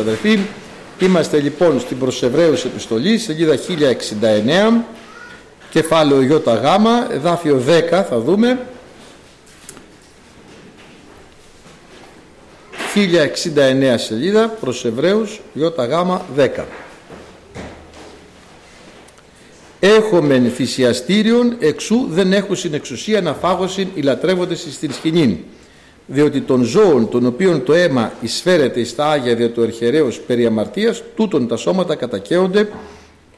Αδερφοί, είμαστε λοιπόν στην προς Εβραίους επιστολής, σελίδα 1069, κεφάλαιο ΙΓ, εδάφιο 10 θα δούμε. 1069 σελίδα, προς Εβραίους, ΙΓ, 10. Έχομεν θυσιαστήριον, εξού δεν έχουν συνεξουσία να φάγωσιν οι λατρεύοντες στην σκηνήν διότι των ζώων των οποίων το αίμα εισφέρεται στα Άγια δια του ερχερέως περί αμαρτίας, τούτων τα σώματα κατακαίονται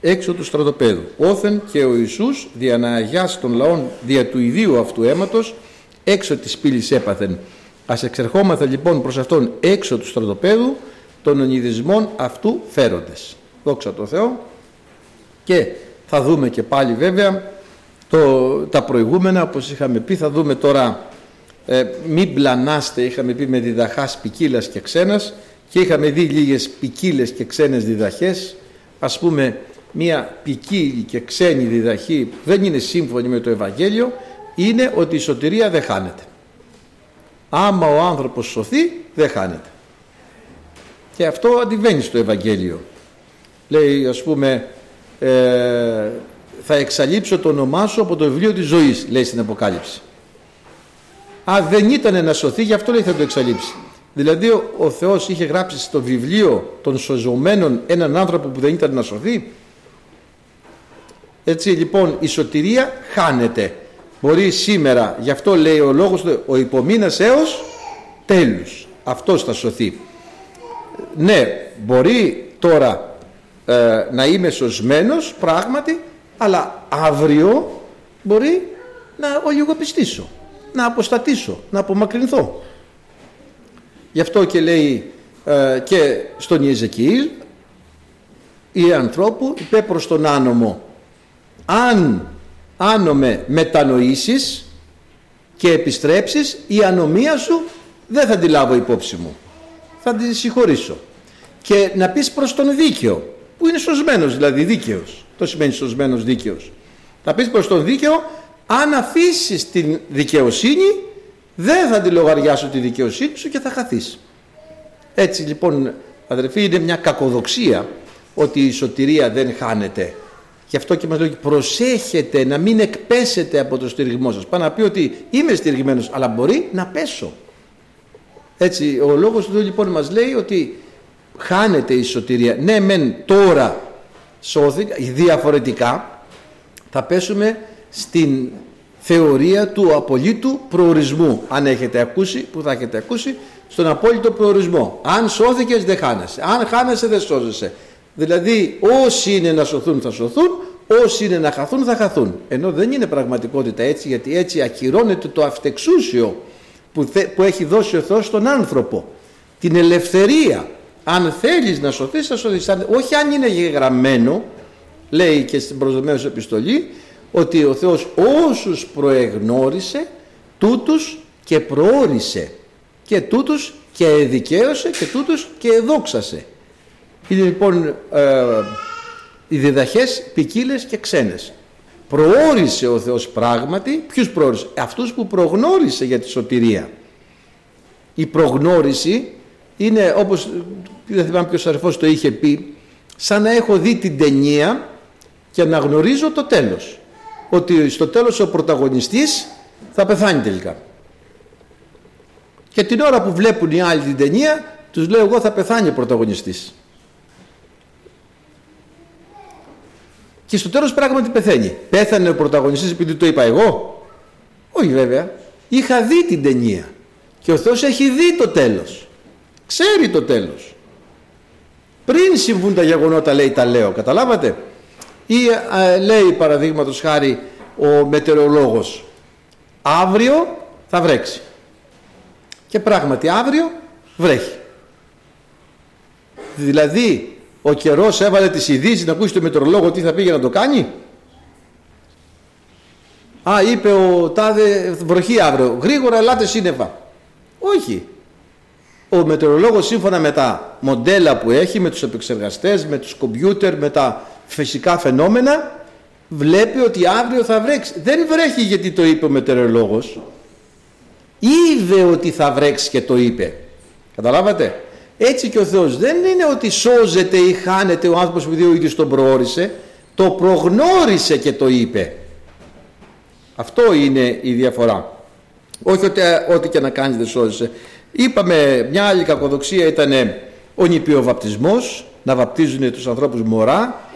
έξω του στρατοπέδου. Όθεν και ο Ιησούς δια να αγιάσει των λαών δια του ιδίου αυτού αίματος έξω της πύλης έπαθεν. Ας εξερχόμαστε λοιπόν προς αυτόν έξω του στρατοπέδου των ονειδισμών αυτού φέροντες. Δόξα τω Θεώ και θα δούμε και πάλι βέβαια το, τα προηγούμενα όπως είχαμε πει θα δούμε τώρα ε, μην πλανάστε είχαμε πει με διδαχάς ποικίλας και ξένας και είχαμε δει λίγες ποικίλες και ξένες διδαχές. Ας πούμε μια ποικίλη και ξένη διδαχή που δεν είναι σύμφωνη με το Ευαγγέλιο είναι ότι η σωτηρία δεν χάνεται. Άμα ο άνθρωπος σωθεί δεν χάνεται. Και αυτό αντιβαίνει στο Ευαγγέλιο. Λέει ας πούμε ε, θα εξαλείψω το όνομά σου από το βιβλίο της ζωής λέει στην Αποκάλυψη Α, δεν ήταν να σωθεί, γι' αυτό λέει θα το εξαλείψει. Δηλαδή ο, ο Θεός είχε γράψει στο βιβλίο των σωζωμένων έναν άνθρωπο που δεν ήταν να σωθεί. Έτσι λοιπόν η σωτηρία χάνεται. Μπορεί σήμερα, γι' αυτό λέει ο λόγος του, ο υπομείνας έως τέλους. Αυτός θα σωθεί. Ναι, μπορεί τώρα ε, να είμαι σωσμένος πράγματι, αλλά αύριο μπορεί να ολιγοπιστήσω να αποστατήσω, να απομακρυνθώ. Γι' αυτό και λέει ε, και στον Ιεζεκιήλ η ανθρώπου είπε προς τον άνομο αν άνομε μετανοήσεις και επιστρέψεις η ανομία σου δεν θα τη λάβω υπόψη μου. Θα τη συγχωρήσω. Και να πεις προς τον δίκαιο που είναι σωσμένος δηλαδή δίκαιος. Το σημαίνει σωσμένος δίκαιος. Θα πεις προς τον δίκαιο αν αφήσεις την δικαιοσύνη δεν θα τη λογαριάσω τη δικαιοσύνη σου και θα χαθείς. Έτσι λοιπόν αδερφοί είναι μια κακοδοξία ότι η σωτηρία δεν χάνεται. Γι' αυτό και μας λέει προσέχετε να μην εκπέσετε από το στηριγμό σας πάνω να πει ότι είμαι στηριγμένος αλλά μπορεί να πέσω. Έτσι ο λόγος του λοιπόν μας λέει ότι χάνεται η σωτηρία. Ναι μεν τώρα σώθηκα διαφορετικά θα πέσουμε στην θεωρία του απολύτου προορισμού. Αν έχετε ακούσει, που θα έχετε ακούσει, στον απόλυτο προορισμό. Αν σώθηκες δεν χάνεσαι. Αν χάνεσαι δεν σώζεσαι. Δηλαδή όσοι είναι να σωθούν θα σωθούν, όσοι είναι να χαθούν θα χαθούν. Ενώ δεν είναι πραγματικότητα έτσι γιατί έτσι ακυρώνεται το αυτεξούσιο που, που έχει δώσει ο Θεός στον άνθρωπο. Την ελευθερία. Αν θέλεις να σωθείς θα σωθείς. Όχι αν είναι γεγραμμένο, λέει και στην προσδομένη επιστολή, ότι ο Θεός όσους προεγνώρισε τούτους και προόρισε και τούτους και εδικαίωσε και τούτους και εδόξασε. Είναι λοιπόν ε, οι διδαχές ποικίλες και ξένες. Προόρισε ο Θεός πράγματι, ποιους προόρισε, αυτούς που προγνώρισε για τη σωτηρία. Η προγνώριση είναι όπως, δεν θυμάμαι ποιος αρφός το είχε πει, σαν να έχω δει την ταινία και να γνωρίζω το τέλος ότι στο τέλος ο πρωταγωνιστής θα πεθάνει τελικά. Και την ώρα που βλέπουν οι άλλοι την ταινία, τους λέω εγώ θα πεθάνει ο πρωταγωνιστής. Και στο τέλος πράγματι πεθαίνει. Πέθανε ο πρωταγωνιστής επειδή το είπα εγώ; Όχι βέβαια. Είχα δει την ταινία. Και ο Θεός έχει δει το τέλος. Ξέρει το τέλος. Πριν συμβούν τα γεγονότα λέει τα λέω. Καταλάβατε; Ή λέει παραδείγματος χάρη ο μετεωρολόγος αύριο θα βρέξει και πράγματι αύριο βρέχει δηλαδή ο καιρός έβαλε τις ειδήσεις να ακούσει το μετεωρολόγο τι θα πήγε να το κάνει Α, είπε ο τάδε βροχή αύριο. Γρήγορα ελάτε σύννεφα. Όχι. Ο μετεωρολόγος σύμφωνα με τα μοντέλα που έχει, με τους επεξεργαστές, με τους κομπιούτερ, με τα φυσικά φαινόμενα βλέπει ότι αύριο θα βρέξει. Δεν βρέχει γιατί το είπε ο μετεωρολόγος. Είδε ότι θα βρέξει και το είπε. Καταλάβατε; Έτσι και ο Θεός δεν είναι ότι σώζεται ή χάνεται ο άνθρωπος επειδή ο ίδιος τον προόρισε, το προγνώρισε και το είπε. Αυτό είναι η διαφορά. Όχι ότι ό,τι και να κάνεις δεν σώζεσαι. Είπαμε μια άλλη κακοδοξία ήταν ο νηπιοβαπτισμός, να βαπτίζουν τους ανθρώπους μωρά.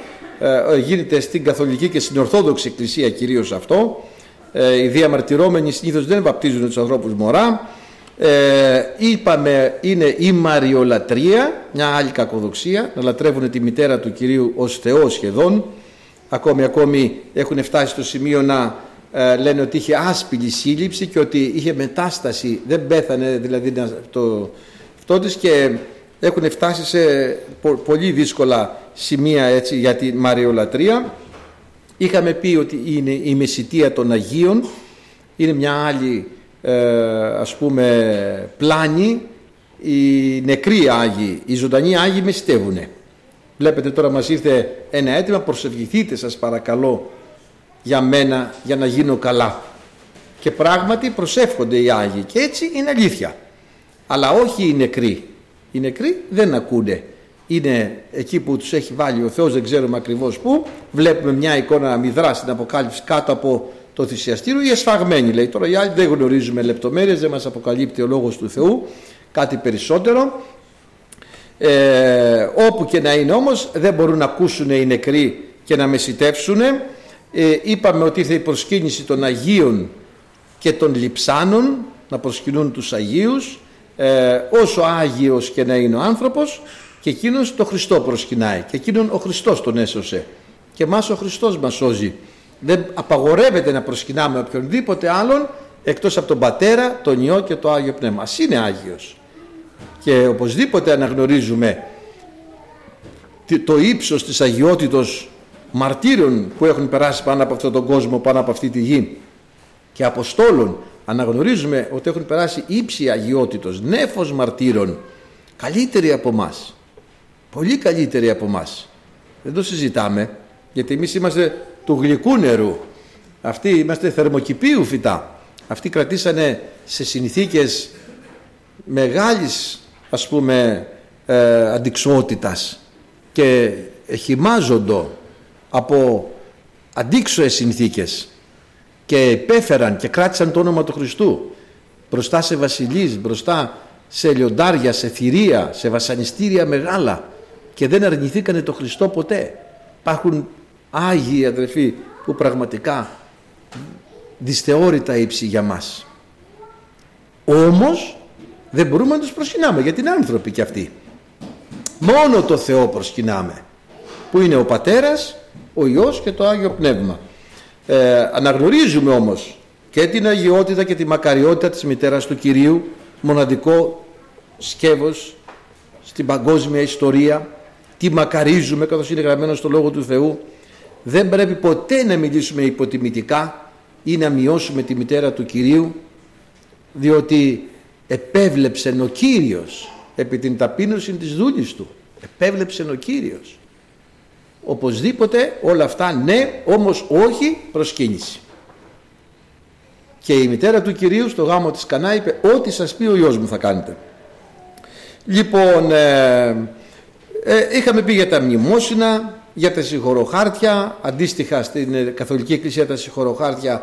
Ε, γίνεται στην Καθολική και στην Ορθόδοξη Εκκλησία κυρίως αυτό. Ε, οι διαμαρτυρόμενοι συνήθως δεν βαπτίζουν τους ανθρώπους μωρά. Ε, είπαμε είναι η μαριολατρία, μια άλλη κακοδοξία, να λατρεύουν τη μητέρα του Κυρίου ως Θεό σχεδόν. Ακόμη, ακόμη έχουν φτάσει στο σημείο να ε, λένε ότι είχε άσπηλη σύλληψη και ότι είχε μετάσταση, δεν πέθανε δηλαδή το, αυτό της και έχουν φτάσει σε πολύ δύσκολα σημεία έτσι, για τη μαριολατρία. Είχαμε πει ότι είναι η μεσητεία των Αγίων, είναι μια άλλη ε, ας πούμε πλάνη, οι νεκροί Άγιοι, οι ζωντανοί Άγιοι μεσητεύουν. Βλέπετε τώρα μας ήρθε ένα αίτημα, προσευχηθείτε σας παρακαλώ για μένα για να γίνω καλά. Και πράγματι προσεύχονται οι Άγιοι και έτσι είναι αλήθεια. Αλλά όχι οι νεκροί. Οι νεκροί δεν ακούνε. Είναι εκεί που τους έχει βάλει ο Θεός, δεν ξέρουμε ακριβώς πού. Βλέπουμε μια εικόνα να μηδρά στην Αποκάλυψη κάτω από το θυσιαστήριο ή εσφαγμένη λέει. Τώρα οι άλλοι δεν γνωρίζουμε λεπτομέρειες, δεν μας αποκαλύπτει ο Λόγος του Θεού κάτι περισσότερο. Ε, όπου και να είναι όμως δεν μπορούν να ακούσουν οι νεκροί και να μεσητεύσουν ε, είπαμε ότι ήρθε η προσκύνηση των Αγίων και των Λιψάνων να προσκυνούν τους Αγίους ε, όσο Άγιος και να είναι ο άνθρωπος και εκείνος το Χριστό προσκυνάει. Και εκείνον ο Χριστός τον έσωσε. Και μας ο Χριστός μας σώζει. Δεν απαγορεύεται να προσκυνάμε οποιονδήποτε άλλον εκτός από τον Πατέρα, τον Υιό και το Άγιο Πνεύμα. Ας είναι Άγιος. Και οπωσδήποτε αναγνωρίζουμε το ύψος της αγιότητος μαρτύρων που έχουν περάσει πάνω από αυτόν τον κόσμο, πάνω από αυτή τη γη. Και αποστόλων αναγνωρίζουμε ότι έχουν περάσει ύψη αγιότητος, νέφος μαρτύρων καλύτεροι από μας πολύ καλύτεροι από μας δεν το συζητάμε γιατί εμείς είμαστε του γλυκού νερού. Αυτοί είμαστε θερμοκηπίου φυτά. Αυτοί κρατήσανε σε συνθήκες μεγάλης ας πούμε ε, αντικσότητας και χυμάζοντο από αντίξωες συνθήκες και επέφεραν και κράτησαν το όνομα του Χριστού. Μπροστά σε βασιλείς, μπροστά σε λιοντάρια, σε θηρία, σε βασανιστήρια μεγάλα και δεν αρνηθήκανε το Χριστό ποτέ. Υπάρχουν Άγιοι αδερφοί που πραγματικά δυσθεώρητα ύψη για μας. Όμως δεν μπορούμε να τους προσκυνάμε γιατί είναι άνθρωποι κι αυτοί. Μόνο το Θεό προσκυνάμε που είναι ο Πατέρας ο Υιός και το Άγιο Πνεύμα. Ε, αναγνωρίζουμε όμως και την αγιότητα και τη μακαριότητα της μητέρας του Κυρίου, μοναδικό σκεύος στην παγκόσμια ιστορία, τι μακαρίζουμε καθώς είναι γραμμένο στο Λόγο του Θεού. Δεν πρέπει ποτέ να μιλήσουμε υποτιμητικά ή να μειώσουμε τη μητέρα του Κυρίου, διότι επέβλεψε ο Κύριος επί την ταπείνωση της δούλης του. Επέβλεψε ο Κύριος οπωσδήποτε όλα αυτά ναι όμως όχι προσκύνηση και η μητέρα του Κυρίου στο γάμο της Κανά είπε ό,τι σας πει ο γιος μου θα κάνετε λοιπόν ε, ε, είχαμε πει για τα μνημόσυνα για τα συγχωροχάρτια αντίστοιχα στην ε, Καθολική Εκκλησία τα συγχωροχάρτια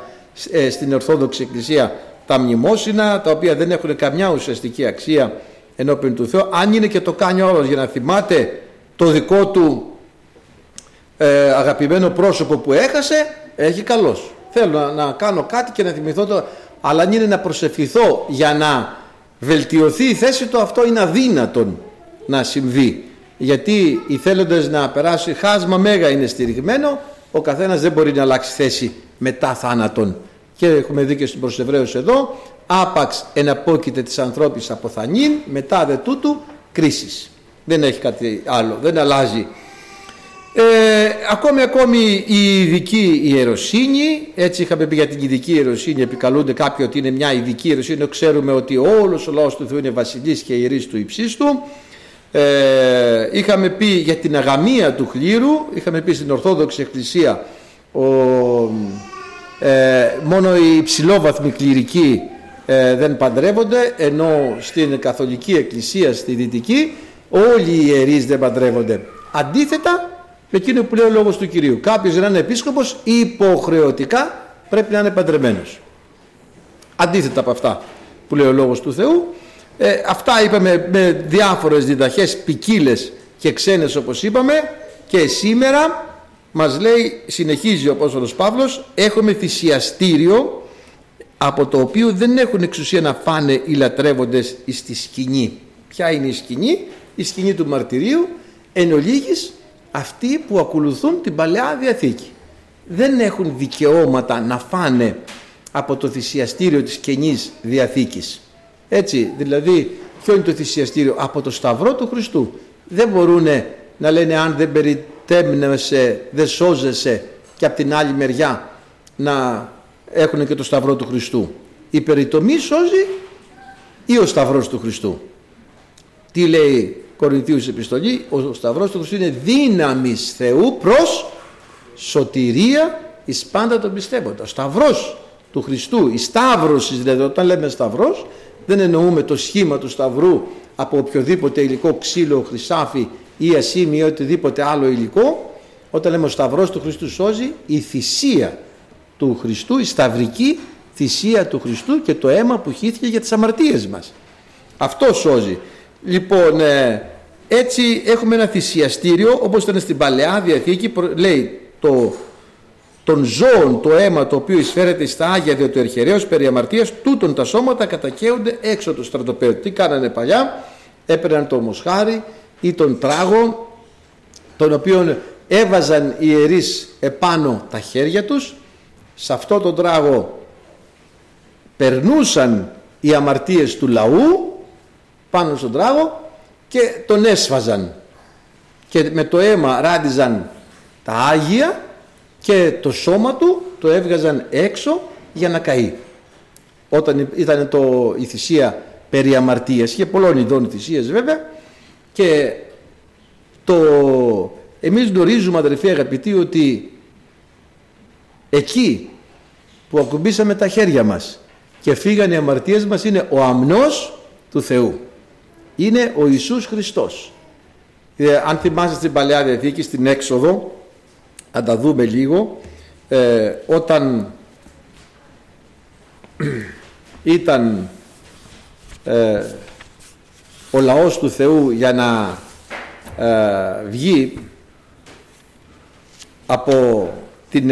ε, στην Ορθόδοξη Εκκλησία τα μνημόσυνα τα οποία δεν έχουν καμιά ουσιαστική αξία ενώπιον του Θεού. Αν είναι και το κάνει όλος για να θυμάται το δικό του ε, αγαπημένο πρόσωπο που έχασε έχει καλός. Θέλω να, να, κάνω κάτι και να θυμηθώ το αλλά αν είναι να προσευχηθώ για να βελτιωθεί η θέση του αυτό είναι αδύνατον να συμβεί γιατί οι θέλοντες να περάσει χάσμα μέγα είναι στηριγμένο ο καθένας δεν μπορεί να αλλάξει θέση μετά θάνατον. Και έχουμε δει και στην προς εδώ άπαξ εναπόκειται της ανθρώπης αποθανήν μετά δε τούτου κρίσης. Δεν έχει κάτι άλλο δεν αλλάζει. Ε, ακόμη ακόμη η ειδική ιεροσύνη, έτσι είχαμε πει για την ειδική ιεροσύνη, επικαλούνται κάποιοι ότι είναι μια ειδική ιεροσύνη, ξέρουμε ότι όλος ο λαός του Θεού είναι βασιλής και ιερής του υψίστου. Ε, είχαμε πει για την αγαμία του χλήρου, είχαμε πει στην Ορθόδοξη Εκκλησία ο, ε, μόνο οι υψηλόβαθμοι κληρικοί ε, δεν παντρεύονται, ενώ στην Καθολική Εκκλησία στη Δυτική όλοι οι ιερείς δεν παντρεύονται. Αντίθετα με εκείνο που λέει ο λόγος του Κυρίου. Κάποιος να είναι επίσκοπος υποχρεωτικά πρέπει να είναι παντρεμένος. Αντίθετα από αυτά που λέει ο λόγος του Θεού. Ε, αυτά είπαμε με διάφορες διδαχές ποικίλες και ξένες όπως είπαμε και σήμερα μας λέει, συνεχίζει ο Απόστολος Παύλος, έχουμε θυσιαστήριο από το οποίο δεν έχουν εξουσία να φάνε οι λατρεύοντες στη σκηνή. Ποια είναι η σκηνή; Η σκηνή του μαρτυρίου εν ολίγης αυτοί που ακολουθούν την Παλαιά Διαθήκη. Δεν έχουν δικαιώματα να φάνε από το θυσιαστήριο της Καινής Διαθήκης. Έτσι, δηλαδή, ποιο είναι το θυσιαστήριο; Από το Σταυρό του Χριστού. Δεν μπορούν να λένε αν δεν περιτέμνεσαι, δεν σώζεσαι και από την άλλη μεριά να έχουν και το Σταυρό του Χριστού. Η περιτομή σώζει ή ο Σταυρός του Χριστού. Τι λέει Κορινθίους επιστολή, ο Σταυρός του Χριστού είναι δύναμης Θεού προς σωτηρία εις πάντα τον πιστεύοντα. Ο Σταυρός του Χριστού, η Σταύρωσης δηλαδή όταν λέμε Σταυρός δεν εννοούμε το σχήμα του Σταυρού από οποιοδήποτε υλικό ξύλο, χρυσάφι ή ασήμι ή οτιδήποτε άλλο υλικό όταν λέμε ο Σταυρός του Χριστού σώζει η θυσία του Χριστού, η σταυρική θυσία του Χριστού και το αίμα που χύθηκε για τις αμαρτίες μας. Αυτό σώζει. Λοιπόν, ε, έτσι έχουμε ένα θυσιαστήριο όπως ήταν στην Παλαιά Διαθήκη λέει το, των ζώων το αίμα το οποίο εισφέρεται στα Άγια διότι ο Ερχαιρέος περί αμαρτίας τούτων τα σώματα κατακαίονται έξω του στρατοπέδου. Τι κάνανε παλιά, έπαιρναν το μοσχάρι ή τον τράγο τον οποίο έβαζαν οι ιερείς επάνω τα χέρια τους σε αυτό τον τράγο περνούσαν οι αμαρτίες του λαού πάνω στον τράγο και τον έσφαζαν και με το αίμα ράντιζαν τα Άγια και το σώμα του το έβγαζαν έξω για να καεί. Όταν ήταν το, η θυσία περί αμαρτίας, είχε πολλών ειδών θυσίες βέβαια και το, εμείς γνωρίζουμε αδερφοί αγαπητοί ότι εκεί που ακουμπήσαμε τα χέρια μας και φύγανε οι αμαρτίες μας είναι ο αμνός του Θεού είναι ο Ιησούς Χριστός. Ε, αν θυμάστε στην Παλαιά Διαθήκη, στην έξοδο, θα τα δούμε λίγο, ε, όταν ήταν ε, ο λαός του Θεού για να ε, βγει από την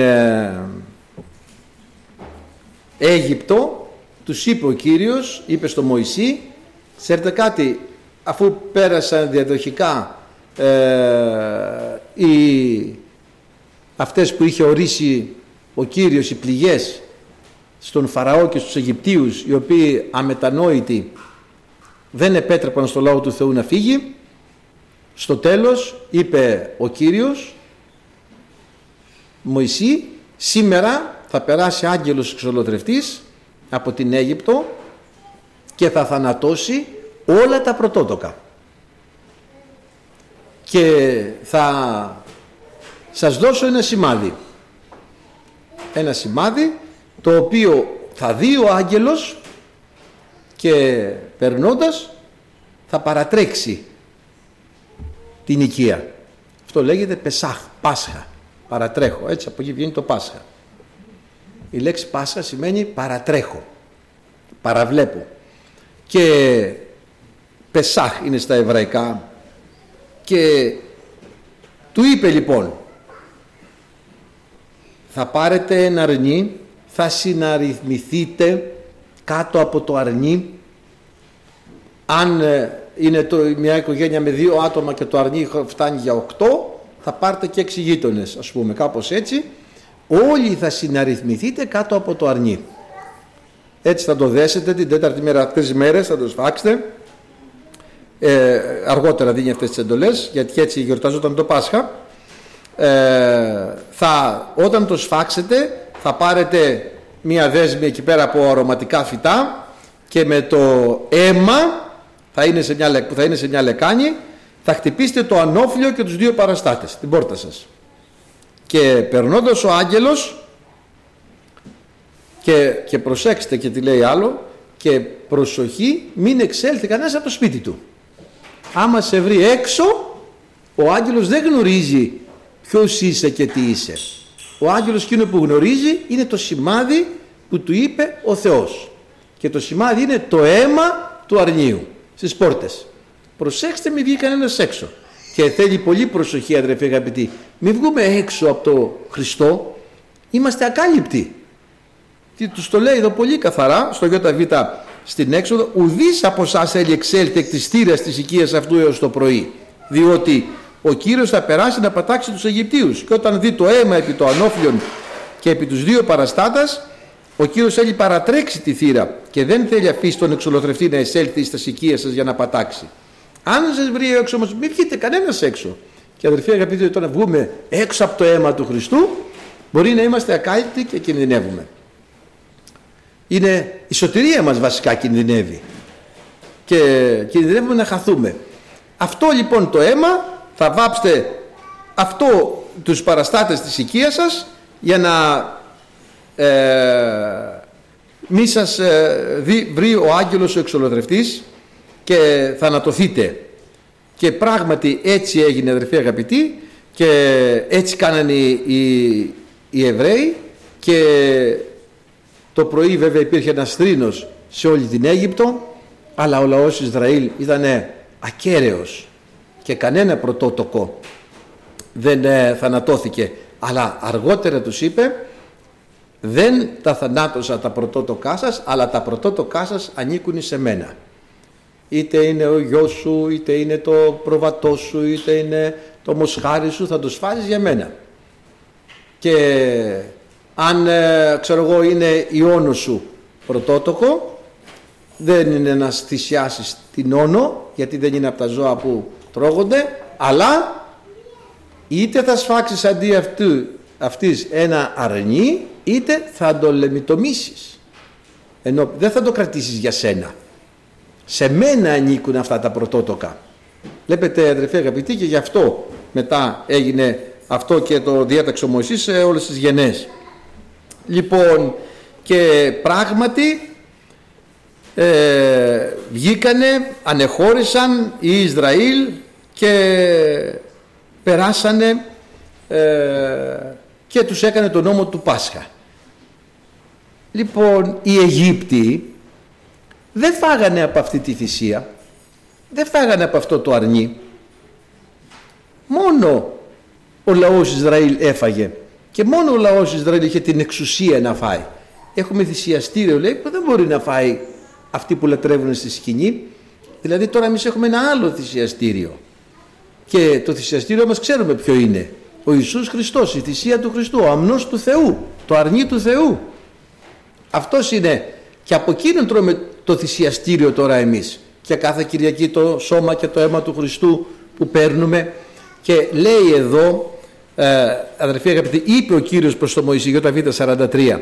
Αίγυπτο τους είπε ο Κύριος, είπε στο Μωυσή ξέρετε κάτι αφού πέρασαν διαδοχικά ε, οι, αυτές που είχε ορίσει ο Κύριος οι πληγές στον Φαραώ και στους Αιγυπτίους οι οποίοι αμετανόητοι δεν επέτρεπαν στο λαό του Θεού να φύγει στο τέλος είπε ο Κύριος Μωυσή σήμερα θα περάσει άγγελος εξολοτρευτής από την Αίγυπτο και θα θανατώσει όλα τα πρωτότοκα και θα σας δώσω ένα σημάδι. Ένα σημάδι το οποίο θα δει ο άγγελος και περνώντας θα παρατρέξει την οικία. Αυτό λέγεται Πεσάχ, Πάσχα. Παρατρέχω έτσι από εκεί βγαίνει το Πάσχα. Η λέξη Πάσχα σημαίνει παρατρέχω. Παραβλέπω. Και Πεσάχ είναι στα εβραϊκά. Και του είπε λοιπόν θα πάρετε ένα αρνί θα συναριθμηθείτε κάτω από το αρνί. Αν ε, είναι το, μια οικογένεια με δύο άτομα και το αρνί φτάνει για οκτώ θα πάρετε και έξι γείτονες ας πούμε κάπως έτσι. Όλοι θα συναριθμηθείτε κάτω από το αρνί. Έτσι θα το δέσετε την τέταρτη μέρα, τρεις μέρες θα το σφάξετε. Ε, αργότερα δίνει αυτές τις εντολές γιατί έτσι γιορταζόταν το Πάσχα ε, θα, όταν το σφάξετε θα πάρετε μία δέσμη εκεί πέρα από αρωματικά φυτά και με το αίμα θα είναι σε μια, που θα είναι σε μια λεκάνη θα χτυπήσετε το ανώφλιο και τους δύο παραστάτες την πόρτα σας. Και περνώντας ο άγγελος και, και προσέξτε και τι λέει άλλο και προσοχή μην εξέλθει κανένας από το σπίτι του. Άμα σε βρει έξω ο άγγελος δεν γνωρίζει ποιος είσαι και τι είσαι. Ο άγγελος εκείνο που γνωρίζει είναι το σημάδι που του είπε ο Θεός. Και το σημάδι είναι το αίμα του αρνίου στις πόρτες. Προσέξτε μην βγει κανένας έξω. Και θέλει πολύ προσοχή αδερφοί αγαπητοί. Μην βγούμε έξω από το Χριστό. Είμαστε ακάλυπτοι. Τι τους το λέει εδώ πολύ καθαρά στο ΙΒ στην έξοδο. Ουδής από εσάς θέλει εξέλθει εκ της στήρας της οικίας αυτού έως το πρωί. Διότι ο Κύριος θα περάσει να πατάξει τους Αιγυπτίους. Και όταν δει το αίμα επί το ανώφλιον και επί τους δύο παραστάτας ο Κύριος θέλει παρατρέξει τη θύρα και δεν θέλει αφήσει τον εξολοθρευτή να εισέλθει στα οικία σας για να πατάξει. Αν σας βρει έξω όμως μην βγείτε κανένας έξω. Και αδερφοί αγαπητοί όταν βγούμε έξω από το αίμα του Χριστού μπορεί να είμαστε ακάλυπτοι και κινδυνεύουμε. Είναι η σωτηρία μας βασικά κινδυνεύει και κινδυνεύουμε να χαθούμε. Αυτό λοιπόν το αίμα θα βάψετε αυτό τους παραστάτες της οικίας σας για να ε, μη σας ε, βρει ο άγγελος ο εξολοδρευτής και θανατωθείτε. Και πράγματι έτσι έγινε αδερφοί αγαπητοί και έτσι κάνανε οι, οι, Εβραίοι. Και το πρωί βέβαια υπήρχε ένας θρήνος σε όλη την Αίγυπτο αλλά ο λαός Ισραήλ ήταν ακέραιος και κανένα πρωτότοκο δεν ε, θανατώθηκε. Αλλά αργότερα τους είπε δεν τα θανάτωσα τα πρωτότοκά σας αλλά τα πρωτότοκά σας ανήκουν σε μένα. Είτε είναι ο γιος σου είτε είναι το προβατό σου είτε είναι το μοσχάρι σου θα το σφάζεις για μένα και αν ε, ξέρω εγώ είναι η όνο σου πρωτότοκο δεν είναι να θυσιάσεις την όνο γιατί δεν είναι από τα ζώα που τρώγονται αλλά είτε θα σφάξεις αντί αυτού, αυτής ένα αρνί είτε θα το λεμιτομήσεις. Ενώ δεν θα το κρατήσεις για σένα. Σε μένα ανήκουν αυτά τα πρωτότοκα. Βλέπετε αδερφοί αγαπητοί και γι' αυτό μετά έγινε αυτό και το διάταξε ο Μωυσής σε όλες τις γενές λοιπόν και πράγματι ε, βγήκανε ανεχώρησαν οι Ισραήλ και περάσανε ε, και τους έκανε τον νόμο του Πάσχα Λοιπόν, οι Αιγύπτιοι δεν φάγανε από αυτή τη θυσία, δεν φάγανε από αυτό το αρνί. Μόνο ο λαός Ισραήλ έφαγε και μόνο ο λαός Ισραήλ είχε την εξουσία να φάει. Έχουμε θυσιαστήριο λέει που δεν μπορεί να φάει αυτοί που λατρεύουν στη σκηνή. Δηλαδή τώρα εμείς έχουμε ένα άλλο θυσιαστήριο και το θυσιαστήριο μας ξέρουμε ποιο είναι. Ο Ιησούς Χριστός, η θυσία του Χριστού, ο αμνός του Θεού, το αρνί του Θεού. Αυτός είναι. Και από εκείνον τρώμε το θυσιαστήριο τώρα εμείς. Και κάθε Κυριακή το σώμα και το αίμα του Χριστού που παίρνουμε. Και λέει εδώ ε, αδερφοί αγαπητοί είπε ο Κύριος προς το Μωυσή Β 43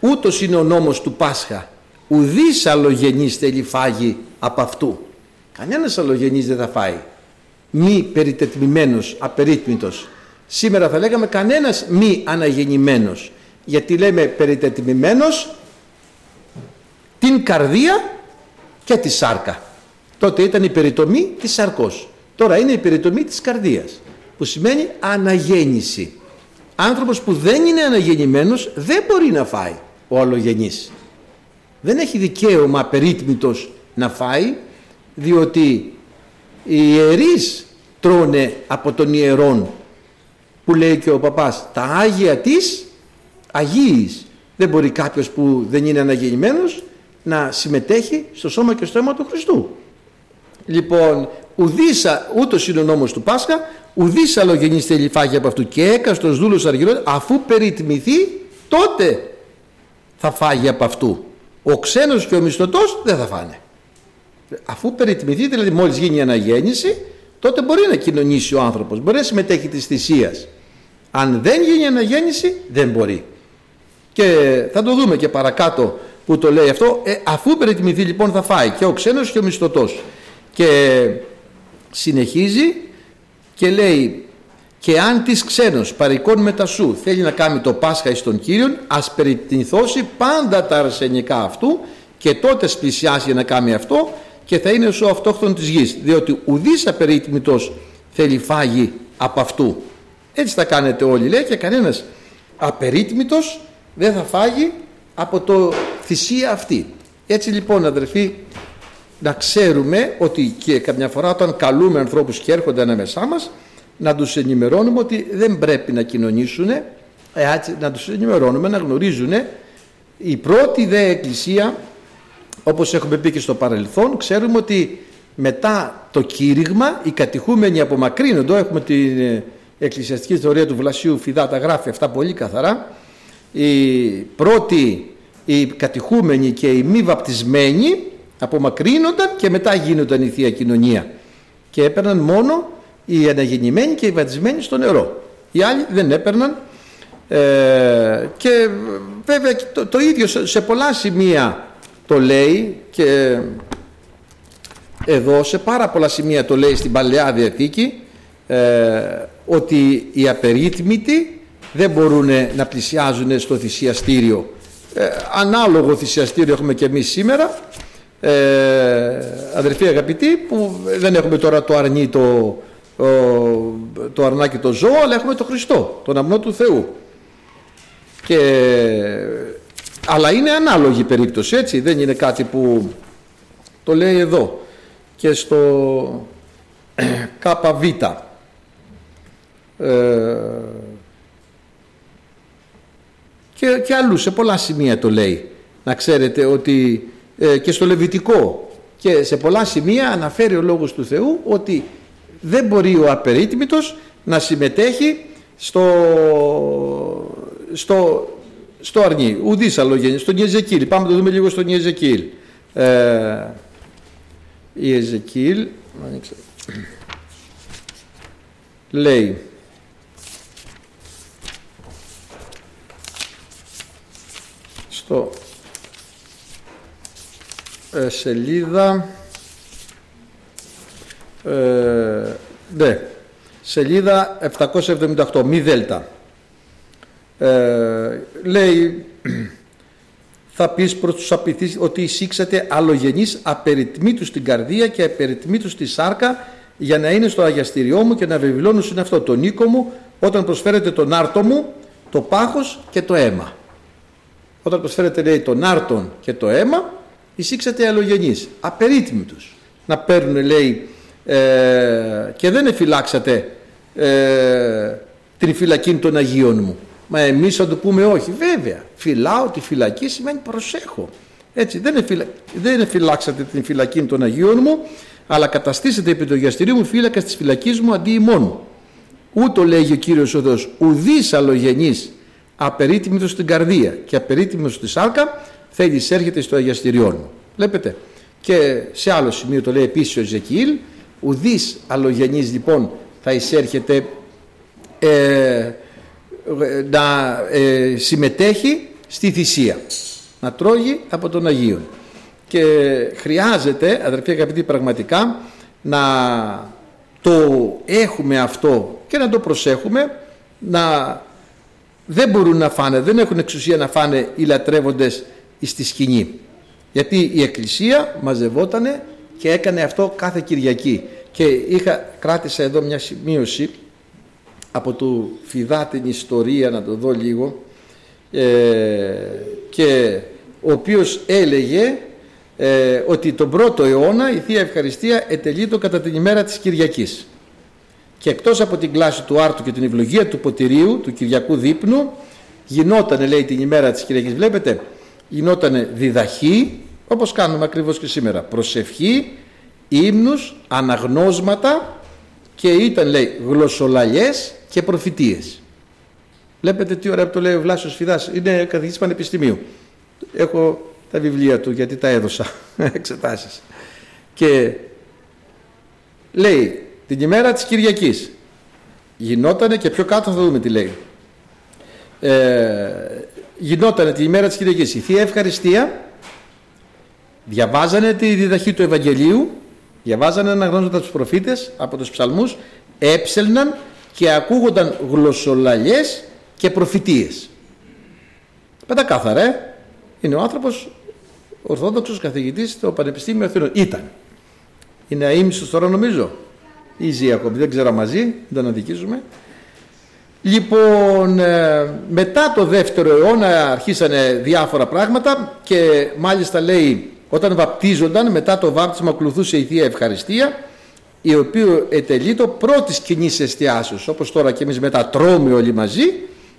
ούτως είναι ο νόμος του Πάσχα. Ουδής αλλογενής θέλει φάγει από αυτού κανένας αλλογενής δεν θα φάει μη περιτετμημένος, απερίτμητος σήμερα θα λέγαμε κανένας μη αναγεννημένος γιατί λέμε περιτετμημένος την καρδία και τη σάρκα. Τότε ήταν η περιτομή της σαρκός. Τώρα είναι η περιτομή της καρδίας που σημαίνει αναγέννηση. Άνθρωπος που δεν είναι αναγεννημένος δεν μπορεί να φάει ο αλλογενής. Δεν έχει δικαίωμα περίτμητος να φάει διότι οι ιερείς τρώνε από τον ιερόν που λέει και ο παπάς τα Άγια της Αγίης. Δεν μπορεί κάποιος που δεν είναι αναγεννημένος να συμμετέχει στο σώμα και στο αίμα του Χριστού. Λοιπόν, ουδήσα, ούτως είναι ο νόμος του Πάσχα, ουδής αλλογενής θέλει φάγει από αυτού και έκαστος δούλος αργυρός, αφού περιτμηθεί, τότε θα φάγει από αυτού. Ο ξένος και ο μισθωτός δεν θα φάνε. Αφού περιτμηθεί, δηλαδή μόλις γίνει η αναγέννηση, τότε μπορεί να κοινωνήσει ο άνθρωπος, μπορεί να συμμετέχει της θυσίας. Αν δεν γίνει η αναγέννηση, δεν μπορεί. Και θα το δούμε και παρακάτω που το λέει αυτό. Ε, αφού περιτιμηθεί λοιπόν θα φάει και ο ξένος και ο μισθωτός. Και συνεχίζει και λέει και αν της ξένος παρικών μετά σου θέλει να κάνει το Πάσχα εις τον Κύριον ας περιτυνθώσει πάντα τα αρσενικά αυτού και τότε πλησιάσει να κάνει αυτό και θα είναι ο αυτόχθον της γης διότι ουδής απερίτμητος θέλει φάγει από αυτού. Έτσι θα κάνετε όλοι λέει και κανένας απερίτμητος δεν θα φάγει από το θυσία αυτή. Έτσι λοιπόν αδερφοί να ξέρουμε ότι και καμιά φορά όταν καλούμε ανθρώπους και έρχονται ανάμεσά μας να τους ενημερώνουμε ότι δεν πρέπει να κοινωνήσουν ε, να τους ενημερώνουμε να γνωρίζουν η πρώτη δε εκκλησία όπως έχουμε πει και στο παρελθόν ξέρουμε ότι μετά το κήρυγμα οι κατηχούμενοι απομακρύνονται. Έχουμε την ε, εκκλησιαστική θεωρία του Βλασίου Φιδά τα γράφει αυτά πολύ καθαρά. Οι πρώτοι οι κατηχούμενοι και οι μη βαπτισμένοι απομακρύνονταν και μετά γίνονταν η Θεία Κοινωνία. Και έπαιρναν μόνο οι αναγεννημένοι και οι βαπτισμένοι στο νερό. Οι άλλοι δεν έπαιρναν. Ε, και βέβαια το, το ίδιο σε πολλά σημεία το λέει και εδώ σε πάρα πολλά σημεία το λέει στην Παλαιά Διαθήκη ε, ότι οι απερίτμητοι δεν μπορούν να πλησιάζουν στο θυσιαστήριο. Ε, ανάλογο θυσιαστήριο έχουμε και εμείς σήμερα ε, αδερφοί αγαπητοί που δεν έχουμε τώρα το αρνί το, το αρνάκι το ζώο αλλά έχουμε το Χριστό, τον αμνό του Θεού. Και, αλλά είναι ανάλογη περίπτωση έτσι. Δεν είναι κάτι που το λέει εδώ και στο ΚΒ. Ε, και, και αλλού σε πολλά σημεία το λέει. Να ξέρετε ότι ε, και στο Λεβιτικό και σε πολλά σημεία αναφέρει ο Λόγος του Θεού ότι δεν μπορεί ο απερίτμητος να συμμετέχει στο, στο, στο αρνί, ουδής αλλογένει, στον Ιεζεκίλ. Πάμε να το δούμε λίγο στον Ιεζεκίλ. Ε, Ιεζεκίλ, λέει στο ε, σελίδα ε, ναι, σελίδα 778 μη δέλτα ε, λέει θα πεις προς τους απειθείς ότι εισήξατε αλλογενείς απεριτμήτους στην καρδία και απεριτμήτους στη σάρκα για να είναι στο αγιαστηριό μου και να βεβαιώνουν είναι αυτό το νίκο μου όταν προσφέρετε τον άρτο μου το πάχος και το αίμα όταν προσφέρετε λέει τον άρτον και το αίμα εισήξατε αλλογενείς απερίτμητους να παίρνουν λέει ε, και δεν εφυλάξατε ε, την φυλακή των Αγίων μου Μα εμείς θα του πούμε όχι. Βέβαια, φυλάω τη φυλακή σημαίνει προσέχω. Έτσι, δεν, εφυλα... δεν εφυλάξατε την φυλακή των Αγίων μου, αλλά καταστήσετε επί το γιαστηρίου μου φύλακας της φυλακής μου αντί ημών. Ούτω λέγει ο Κύριος ο Θεός, ουδής αλλογενής απερίτημητος στην καρδία και απερίτημητος στη σάρκα θα εισέρχεται στο αγιαστηριό μου. Βλέπετε. Και σε άλλο σημείο το λέει επίσης ο Ζεκίλ, ουδής αλλογενής λοιπόν θα εισέρχεται ε, να ε, συμμετέχει στη θυσία. Να τρώγει από τον Αγίον. Και χρειάζεται αδερφοί αγαπητοί πραγματικά να το έχουμε αυτό και να το προσέχουμε να δεν μπορούν να φάνε, δεν έχουν εξουσία να φάνε οι λατρεύοντες στη σκηνή. Γιατί η Εκκλησία μαζευότανε και έκανε αυτό κάθε Κυριακή. Και είχα, κράτησα εδώ μια σημείωση από του Φιδά την ιστορία να το δω λίγο ε, και ο οποίος έλεγε ε, ότι τον πρώτο αιώνα η Θεία Ευχαριστία ετελείτο κατά την ημέρα της Κυριακής. Και εκτός από την κλάση του άρτου και την ευλογία του ποτηρίου του Κυριακού δείπνου γινότανε λέει την ημέρα της Κυριακής βλέπετε γινότανε διδαχή όπως κάνουμε ακριβώς και σήμερα. Προσευχή, ύμνους, αναγνώσματα και ήταν λέει γλωσσολαλιές και προφητείες. Βλέπετε τι ωραία που το λέει ο Βλάσιος Φιδάς. Είναι καθηγητής πανεπιστημίου. Έχω τα βιβλία του γιατί τα έδωσα εξετάσεις. Και λέει την ημέρα της Κυριακής γινότανε και πιο κάτω θα δούμε τι λέει. Ε, γινότανε την ημέρα της Κυριακής η Θεία Ευχαριστία διαβάζανε τη διδαχή του Ευαγγελίου διαβάζανε αναγνώριζοντα τους προφήτες από τους ψαλμούς έψελναν και ακούγονταν γλωσσολαλιές και προφητείες. Πεντακάθαρα, ε. Είναι ο άνθρωπος ορθόδοξος καθηγητής στο Πανεπιστήμιο Αθηνών. Ήταν. Είναι αείμνηστος τώρα νομίζω. Ή ζει ακόμη, δεν ξέρω μαζί, δεν τον αδικήσουμε. Λοιπόν, ε, μετά το δεύτερο αιώνα αρχίσανε διάφορα πράγματα και μάλιστα λέει όταν βαπτίζονταν μετά το βάπτισμα ακολουθούσε η Θεία Ευχαριστία η οποία ετελείτο πρώτης κοινής εστιάσεως όπως τώρα και εμείς μετά τρώμε όλοι μαζί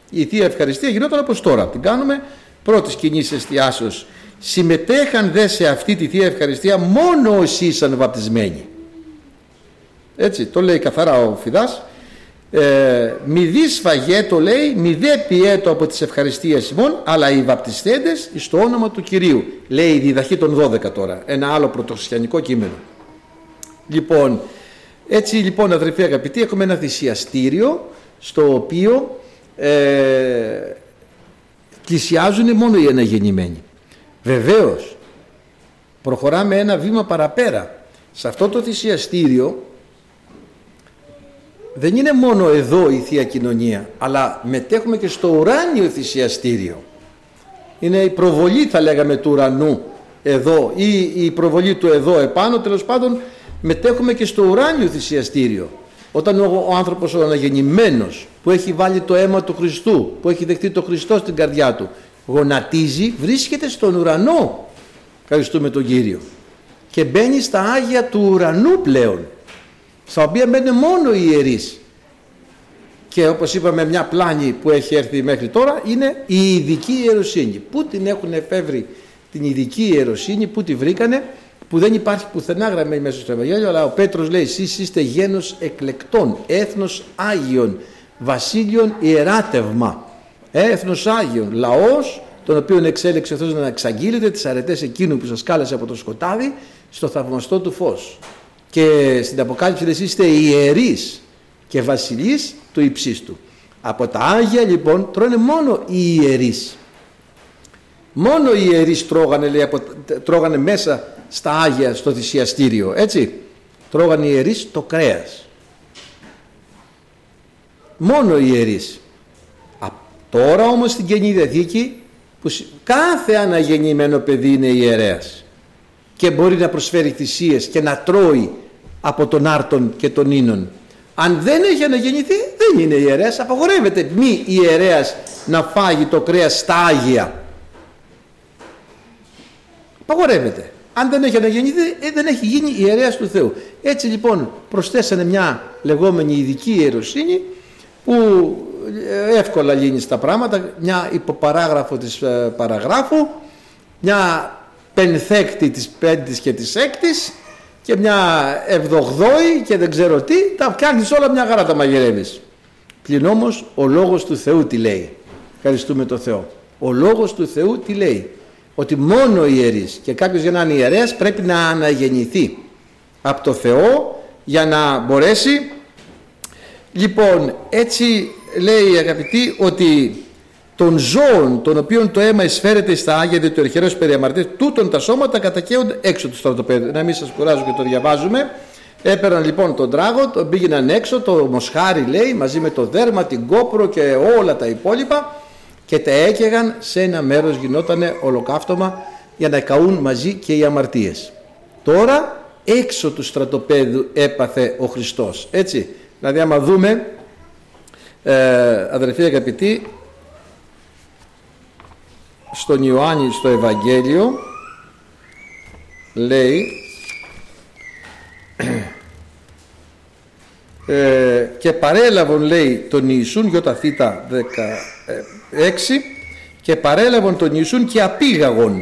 η Θεία Ευχαριστία γινόταν όπως τώρα. Την κάνουμε πρώτης κοινής εστιάσεως. Συμμετέχαν δε σε αυτή τη Θεία Ευχαριστία μόνο όσοι ήσαν βαπτισμένοι. Έτσι το λέει καθαρά ο Φιδάς ε, μη δι σφαγέτο λέει μη δε πιέτο από τις ευχαριστίες ημών αλλά οι βαπτιστέντες στο όνομα του Κυρίου. Λέει η διδαχή των 12 τώρα ένα άλλο πρωτοσχιανικό κείμενο. Λοιπόν έτσι λοιπόν αδερφοί αγαπητοί έχουμε ένα θυσιαστήριο στο οποίο ε, πλησιάζουν μόνο οι αναγεννημένοι. Βεβαίως προχωράμε ένα βήμα παραπέρα. Σε αυτό το θυσιαστήριο δεν είναι μόνο εδώ η Θεία Κοινωνία αλλά μετέχουμε και στο ουράνιο θυσιαστήριο. Είναι η προβολή θα λέγαμε του ουρανού εδώ ή η προβολή του εδώ επάνω. Τέλος πάντων μετέχουμε και στο ουράνιο θυσιαστήριο. Όταν ο, ο άνθρωπος ο αναγεννημένος που έχει βάλει το αίμα του Χριστού που έχει δεχτεί το Χριστό στην καρδιά του γονατίζει βρίσκεται στον ουρανό. Ευχαριστούμε τον Κύριο. Και μπαίνει στα Άγια του ουρανού πλέον στα οποία μπαίνουν μόνο οι ιερείς. Και όπως είπαμε μια πλάνη που έχει έρθει μέχρι τώρα είναι η ειδική ιεροσύνη. Πού την έχουν εφεύρει την ειδική ιεροσύνη πού τη βρήκανε που δεν υπάρχει πουθενά γραμμένη μέσα στο Ευαγγέλιο αλλά ο Πέτρος λέει εσείς είστε γένος εκλεκτών έθνος Άγιον βασίλειον ιεράτευμα έθνος Άγιον λαός τον οποίο εξέλεξε αυτός να εξαγγείλετε τις αρετές εκείνου που σας κάλεσε από το σκοτάδι στο θαυμαστό του φως και στην Αποκάλυψη λέει είστε ιερείς και βασιλείς του υψίστου. Από τα Άγια λοιπόν τρώνε μόνο οι ιερείς. Μόνο οι ιερείς τρώγανε, λέει, τρώγανε μέσα στα Άγια στο θυσιαστήριο, έτσι. Τρώγανε οι ιερείς το κρέας. Μόνο οι ιερείς. Α, τώρα όμως στην Καινή Διαθήκη που κάθε αναγεννημένο παιδί είναι ιερέας και μπορεί να προσφέρει θυσίες και να τρώει από τον άρτον και τον ίνον. Αν δεν έχει αναγεννηθεί δεν είναι ιερέας, απαγορεύεται μη ιερέας να φάγει το κρέας στα Άγια. Απαγορεύεται. Αν δεν έχει αναγεννηθεί ε, δεν έχει γίνει ιερέας του Θεού. Έτσι λοιπόν προσθέσανε μια λεγόμενη ειδική ιεροσύνη που ε, εύκολα λύνει στα πράγματα, μια υποπαράγραφο της ε, παραγράφου, μια πενθέκτη της πέμπτης και της έκτης και μια εβδογδόη και δεν ξέρω τι, τα φτιάχνεις όλα μια χαρά τα μαγειρεύεις. Πλην όμως ο λόγος του Θεού τι λέει. Ευχαριστούμε τον Θεό. Ο λόγος του Θεού τι λέει. Ότι μόνο ιερείς και κάποιος για να είναι ιερέας πρέπει να αναγεννηθεί από το Θεό για να μπορέσει λοιπόν έτσι λέει αγαπητοί ότι των ζώων των οποίων το αίμα εισφέρεται στα άγια του ερχερός περιαμαρτές τούτων τα σώματα κατακαίονται έξω τους στρατοπέδου να μην σας κουράζω και το διαβάζουμε. Έπαιρναν λοιπόν τον τράγο τον πήγαιναν έξω το μοσχάρι λέει μαζί με το δέρμα την κόπρο και όλα τα υπόλοιπα και τα έκαιγαν. Σε ένα μέρος γινότανε ολοκαύτωμα για να καούν μαζί και οι αμαρτίες. Τώρα έξω του στρατοπέδου έπαθε ο Χριστός. Έτσι. Δηλαδή άμα δούμε ε, αδερφοί αγαπητοί στον Ιωάννη στο Ευαγγέλιο λέει ε, και παρέλαβον λέει τον Ιησούν γιώτα θήτα 16 και παρέλαβον τον Ιησούν και απήγαγον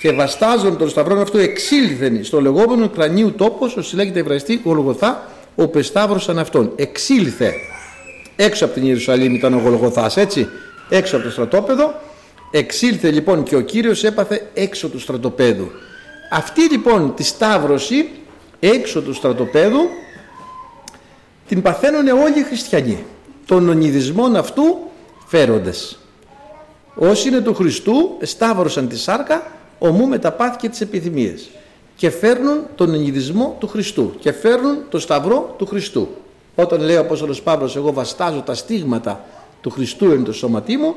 και βαστάζον τον σταυρόν αυτό εξήλθεν στο λεγόμενο κρανίου τόπος όσο λέγεται ευραστή Γολγοθά ο πεσταύρωσαν αυτόν. Εξήλθε. Έξω από την Ιερουσαλήμ ήταν ο Γολγοθάς έτσι. Έξω από το στρατόπεδο Εξήλθε λοιπόν και ο Κύριος έπαθε έξω του στρατοπέδου. Αυτή λοιπόν τη σταύρωση έξω του στρατοπέδου την παθαίνουν όλοι οι χριστιανοί. Των ονειδισμών αυτού φέροντες. Όσοι είναι του Χριστού σταύρωσαν τη σάρκα ομού με τα πάθη και τις επιθυμίες και φέρνουν τον ονειδισμό του Χριστού και φέρνουν το σταυρό του Χριστού. Όταν λέει ο Απόστολος Παύλος εγώ βαστάζω τα στίγματα του Χριστού εν το σώματί μου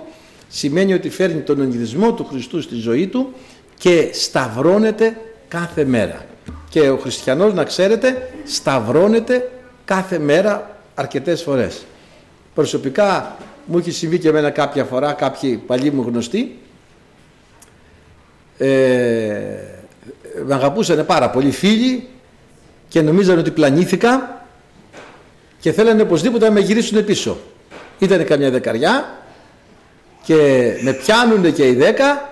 σημαίνει ότι φέρνει τον εγγυδισμό του Χριστού στη ζωή του και σταυρώνεται κάθε μέρα. και ο χριστιανός να ξέρετε σταυρώνεται κάθε μέρα αρκετές φορές. Προσωπικά μου έχει συμβεί και εμένα κάποια φορά κάποιοι παλιοί μου γνωστοί ε, με αγαπούσαν πάρα πολύ φίλοι και νομίζαν ότι πλανήθηκα και θέλανε οπωσδήποτε να με γυρίσουν πίσω. Ήτανε καμιά δεκαριά και με πιάνουν και οι δέκα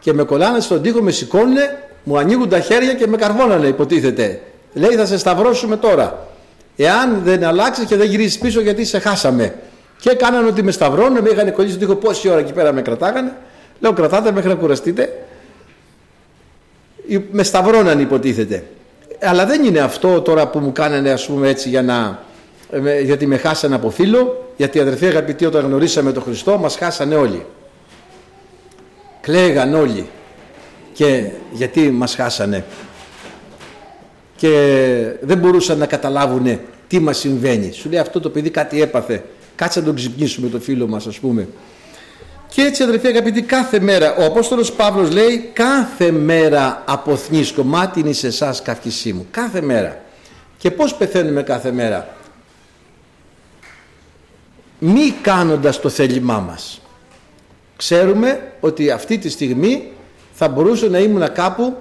και με κολλάνε στον τοίχο, με σηκώνουν, μου ανοίγουν τα χέρια και με καρβώνανε υποτίθεται. Λέει θα σε σταυρώσουμε τώρα. Εάν δεν αλλάξεις και δεν γυρίσεις πίσω γιατί σε χάσαμε. Και κάνανε ότι με σταυρώνουν, με είχαν κολλήσει στον τοίχο πόση ώρα εκεί πέρα με κρατάγανε. Λέω κρατάτε μέχρι να κουραστείτε. Με σταυρώναν υποτίθεται. Αλλά δεν είναι αυτό τώρα που μου κάνανε ας πούμε έτσι για να, γιατί με χάσανε από φίλο, γιατί αδερφοί αγαπητοί όταν γνωρίσαμε τον Χριστό μας χάσανε όλοι. Κλαίγαν όλοι και γιατί μας χάσανε και δεν μπορούσαν να καταλάβουν τι μας συμβαίνει. Σου λέει αυτό το παιδί κάτι έπαθε, κάτσε να τον ξυπνήσουμε το φίλο μας ας πούμε. Και έτσι αδερφοί αγαπητοί κάθε μέρα, ο Απόστολος Παύλος λέει κάθε μέρα αποθνείς κομμάτι είναι σε εσάς καυκισή μου. Κάθε μέρα. Και πώς πεθαίνουμε κάθε μέρα; Μη κάνοντας το θέλημά μας. Ξέρουμε ότι αυτή τη στιγμή θα μπορούσε να ήμουν κάπου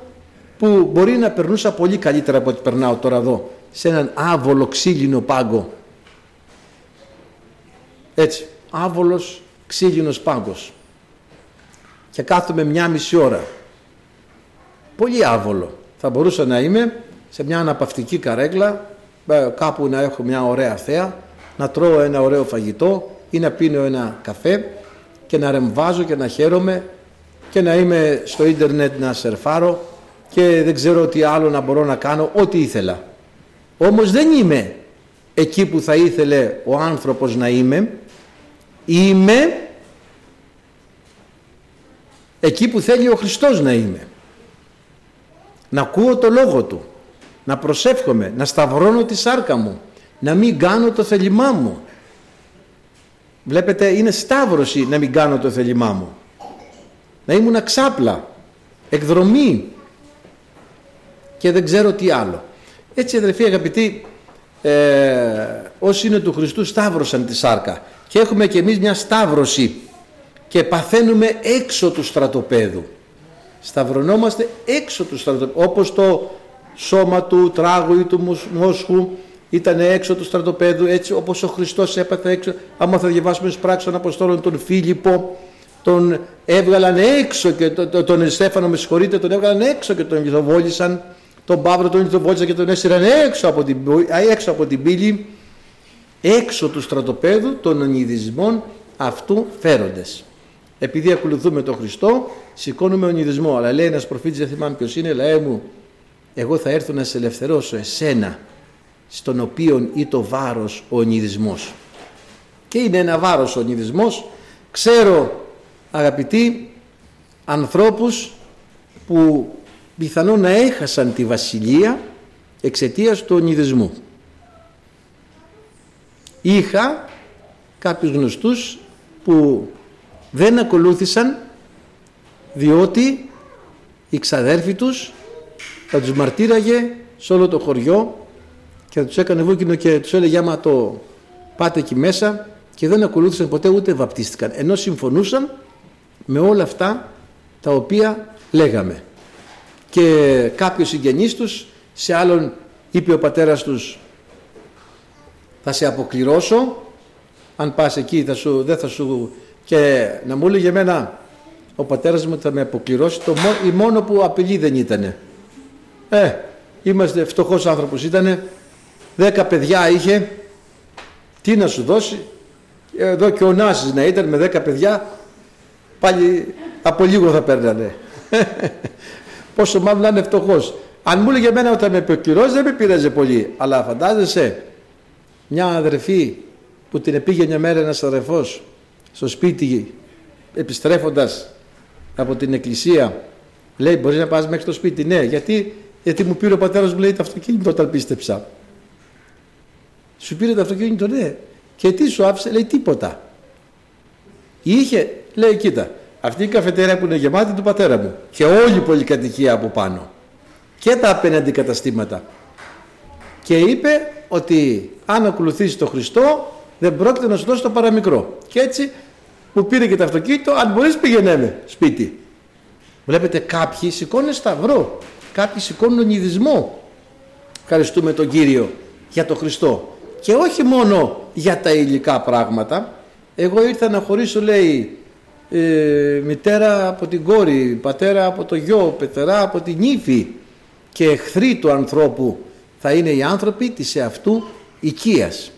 που μπορεί να περνούσα πολύ καλύτερα από ό,τι περνάω τώρα εδώ σε έναν άβολο ξύλινο πάγκο. Έτσι άβολος ξύλινος πάγκος. Και κάθομαι μια μισή ώρα. Πολύ άβολο. Θα μπορούσα να είμαι σε μια αναπαυτική καρέκλα κάπου να έχω μια ωραία θέα να τρώω ένα ωραίο φαγητό ή να πίνω ένα καφέ και να ρεμβάζω και να χαίρομαι και να είμαι στο ίντερνετ να σερφάρω και δεν ξέρω τι άλλο να μπορώ να κάνω, ό,τι ήθελα. Όμως δεν είμαι εκεί που θα ήθελε ο άνθρωπος να είμαι, είμαι εκεί που θέλει ο Χριστός να είμαι. Να ακούω το λόγο Του, να προσεύχομαι, να σταυρώνω τη σάρκα μου, να μην κάνω το θελημά μου. Βλέπετε είναι σταύρωση να μην κάνω το θελημά μου. Να ήμουν ξάπλα, εκδρομή και δεν ξέρω τι άλλο. Έτσι αδερφοί αγαπητοί, ε, όσοι είναι του Χριστού σταύρωσαν τη σάρκα και έχουμε και εμείς μια σταύρωση και παθαίνουμε έξω του στρατοπέδου. Σταυρωνόμαστε έξω του στρατοπέδου, όπως το σώμα του τράγου ή του μόσχου ήταν έξω του στρατοπέδου, έτσι όπως ο Χριστός έπαθε έξω. Άμα θα διαβάσουμε στις πράξεις των Αποστόλων τον Φίλιππο, τον έβγαλαν έξω και τον, τον Στέφανο με συγχωρείτε, τον έβγαλαν έξω και τον λιθοβόλησαν τον Παύλο τον λιθοβόλησαν και τον έσυραν έξω από την, έξω από την πύλη έξω του στρατοπέδου των ονειδισμών αυτού φέροντες επειδή ακολουθούμε τον Χριστό σηκώνουμε ονειδισμό αλλά λέει ένας προφήτης δεν θυμάμαι ποιος είναι λαέ μου εγώ θα έρθω να σε ελευθερώσω εσένα στον οποίον ή το βάρος ο ονειδισμός και είναι ένα βάρος ο ονειδισμός ξέρω αγαπητοί ανθρώπους που πιθανόν να έχασαν τη βασιλεία εξαιτίας του ονειδισμού. Είχα κάποιους γνωστούς που δεν ακολούθησαν διότι η ξαδέρφη τους θα τους μαρτύραγε σε όλο το χωριό και θα τους έκανε βούκινο και τους έλεγε άμα το πάτε εκεί μέσα και δεν ακολούθησαν ποτέ ούτε βαπτίστηκαν. Ενώ συμφωνούσαν με όλα αυτά τα οποία λέγαμε. Και κάποιος συγγενής τους σε άλλον είπε ο πατέρας τους θα σε αποκληρώσω αν πας εκεί θα σου, δεν θα σου και να μου έλεγε εμένα ο πατέρας μου θα με αποκληρώσει το, η μόνο που απειλή δεν ήτανε ε είμαστε φτωχός άνθρωπος ήτανε δέκα παιδιά είχε τι να σου δώσει εδώ και ο Νάσης να ήταν με δέκα παιδιά πάλι από λίγο θα παίρνανε. Πόσο μάλλον να είναι φτωχός. Αν μου έλεγε εμένα όταν με επικυρώσει δεν με πειράζει πολύ. Αλλά φαντάζεσαι μια αδερφή που την επήγε μια μέρα ένας αδερφός στο σπίτι επιστρέφοντας από την εκκλησία λέει μπορείς να πας μέχρι το σπίτι; Ναι γιατί, γιατί μου πήρε ο πατέρας μου λέει το αυτοκίνητο όταν πίστεψα σου πήρε το αυτοκίνητο ναι. Και τι σου άφησε λέει τίποτα. Είχε λέει κοίτα αυτή η καφετέρια που είναι γεμάτη του πατέρα μου. Και όλη η πολυκατοικία από πάνω. Και τα απέναντι καταστήματα και είπε ότι αν ακολουθήσει τον Χριστό δεν πρόκειται να σου δώσει το παραμικρό. Και έτσι που πήρε και το αυτοκίνητο αν μπορείς πήγαινε σπίτι. Βλέπετε κάποιοι σηκώνουν σταυρό κάποιοι σηκώνουν ονειδισμό. Ευχαριστούμε τον Κύριο για τον Χριστό και όχι μόνο για τα υλικά πράγματα εγώ ήρθα να χωρίσω λέει ε, μητέρα από την κόρη, πατέρα από το γιο, πεθερά από την ύφη και εχθροί του ανθρώπου θα είναι οι άνθρωποι της εαυτού οικίας.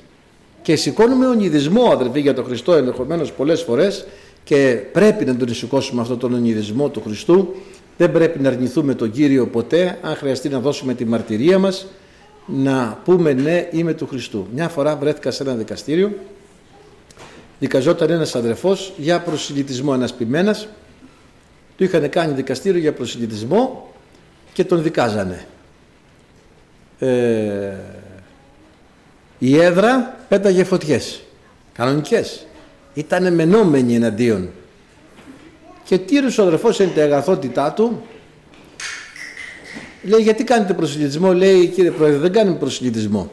Και σηκώνουμε ονειδισμό αδερφοί για τον Χριστό ενδεχομένως πολλές φορές και πρέπει να τον σηκώσουμε αυτόν τον ονειδισμό του Χριστού. Δεν πρέπει να αρνηθούμε τον Κύριο ποτέ, αν χρειαστεί να δώσουμε τη μαρτυρία μας, να πούμε ναι είμαι του Χριστού. Μια φορά βρέθηκα σε ένα δικαστήριο δικαζόταν ένας αδερφός για προσιλητισμό, ένας ποιμένας, του είχαν κάνει δικαστήριο για προσιλητισμό και τον δικάζανε. Ε, η έδρα πέταγε φωτιές, κανονικές. Ήταν μενόμενοι εναντίον. Και τήρησε ο αδερφός εν την αγαθότητά του Λέει γιατί κάνετε προσιλητισμό; Λέει κύριε Πρόεδρε δεν κάνουμε προσιλητισμό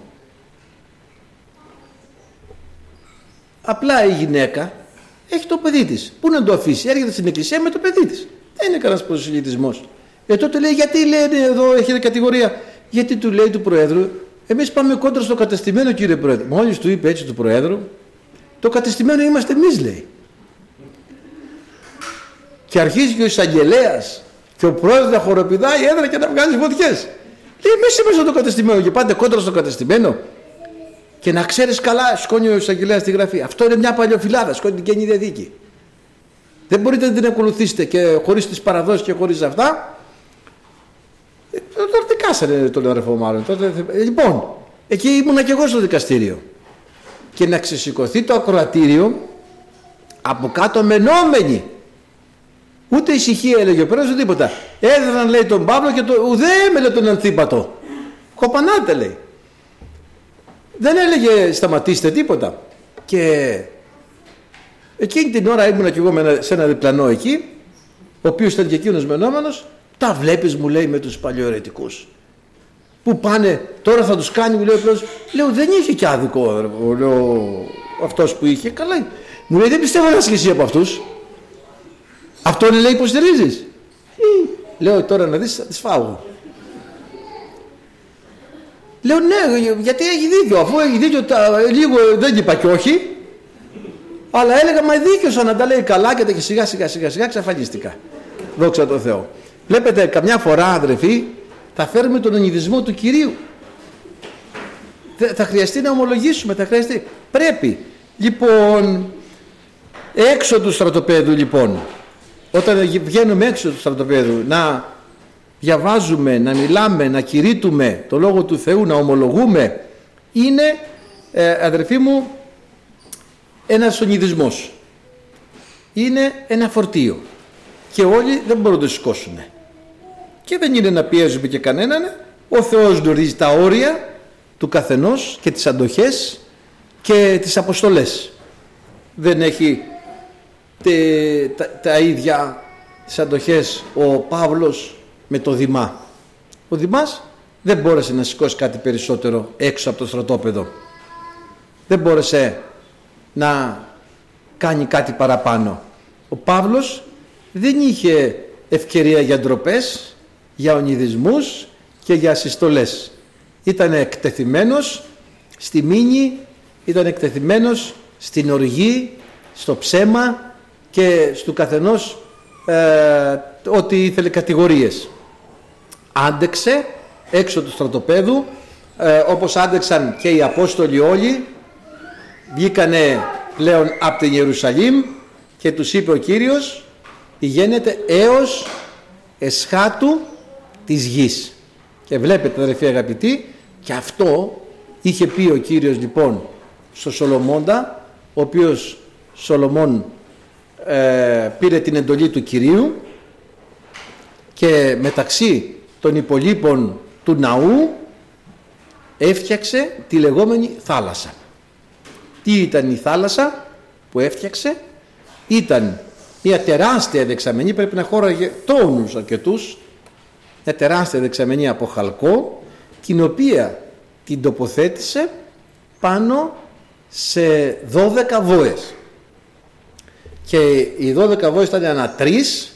Απλά η γυναίκα έχει το παιδί της. Πού να το αφήσει, έρχεται στην εκκλησία με το παιδί της. Δεν είναι κανένας προσιλητισμός. Ε, τότε λέει, γιατί λένε εδώ, έχει κατηγορία; Γιατί του λέει του Προέδρου, εμείς πάμε κόντρα στο κατεστημένο κύριε Πρόεδρε. Μόλις του είπε έτσι του Προέδρου, το κατεστημένο είμαστε εμείς λέει. Και αρχίζει και ο εισαγγελέας και ο πρόεδρος να χοροπηδάει έδρα και να βγάζει φωτιές. Λέει, εμεί είμαστε στο κατεστημένο και πάτε κόντρα στο κατεστημένο. Και να ξέρεις καλά, σκόνει ο εισαγγελέα στη γραφή. Αυτό είναι μια παλιοφυλάδα, σκόνει την καινή διαδίκη. Δεν μπορείτε να την ακολουθήσετε και χωρίς τις παραδόσεις και χωρίς αυτά. Ε, τώρα τι κάσανε τον αδερφό μάλλον. Τότε, ε, λοιπόν, εκεί ήμουνα και εγώ στο δικαστήριο. Και να ξεσηκωθεί το ακροατήριο από κάτω μενόμενοι. Ούτε ησυχία έλεγε ο πρόεδρο, τίποτα. Έδραν λέει τον Παύλο και το, ουδέ με λέει τον Ανθίπατο. Κοπανάτε λέει. Δεν έλεγε σταματήστε τίποτα. Και εκείνη την ώρα ήμουνα κι εγώ σε ένα διπλανό εκεί, ο οποίος ήταν και εκείνος μενόμενος, τα βλέπεις μου λέει με τους παλιοαιρετικούς. Που πάνε, τώρα θα τους κάνει, μου λέει ο πρόεδρος, λέω δεν είχε και άδικο, λέω αυτός που είχε, καλά. Μου λέει δεν πιστεύω να είσαι από αυτούς. Αυτό λέει υποστηρίζεις. Λέω τώρα να δεις θα τις φάω. Λέω ναι, γιατί έχει δίκιο. Αφού έχει δίκιο, τα, λίγο δεν είπα και όχι. Αλλά έλεγα, μα δίκιο σαν να τα λέει καλά και τα και σιγά σιγά σιγά σιγά ξαφανίστηκα. Δόξα τω Θεώ. Βλέπετε, καμιά φορά αδερφοί, θα φέρουμε τον ονειδισμό του Κυρίου. Θα χρειαστεί να ομολογήσουμε, θα χρειαστεί. Πρέπει. Λοιπόν, έξω του στρατοπέδου λοιπόν, όταν βγαίνουμε έξω του στρατοπέδου, να διαβάζουμε, να μιλάμε, να κηρύττουμε το Λόγο του Θεού, να ομολογούμε είναι ε, αδερφοί μου ένας ονειδισμός. Είναι ένα φορτίο και όλοι δεν μπορούν να το σηκώσουν. Και δεν είναι να πιέζουμε και κανέναν. Ο Θεός γνωρίζει τα όρια του καθενός και τις αντοχές και τις αποστολές. Δεν έχει τα, τα ίδια τις αντοχές ο Παύλος με το Δημά. Ο Δημάς δεν μπόρεσε να σηκώσει κάτι περισσότερο έξω από το στρατόπεδο. Δεν μπόρεσε να κάνει κάτι παραπάνω. Ο Παύλος δεν είχε ευκαιρία για ντροπές, για ονειδισμούς και για συστολές. Ήταν εκτεθειμένος στη μήνυ, ήταν εκτεθειμένος στην οργή, στο ψέμα και στο καθενός ε, ό,τι ήθελε κατηγορίες. Άντεξε έξω του στρατοπέδου ε, όπως άντεξαν και οι Απόστολοι όλοι βγήκανε πλέον από την Ιερουσαλήμ και τους είπε ο Κύριος πηγαίνετε έως εσχάτου της γης και βλέπετε αδερφοί αγαπητοί και αυτό είχε πει ο Κύριος λοιπόν στο Σολομώντα ο οποίος Σολομών ε, πήρε την εντολή του Κυρίου και μεταξύ των υπολείπων του ναού έφτιαξε τη λεγόμενη θάλασσα. Τι ήταν η θάλασσα που έφτιαξε, ήταν μια τεράστια δεξαμενή, πρέπει να χώραγε τόνους αρκετούς, μια τεράστια δεξαμενή από χαλκό την οποία την τοποθέτησε πάνω σε 12 βόες και οι 12 βόες ήταν ανά τρεις.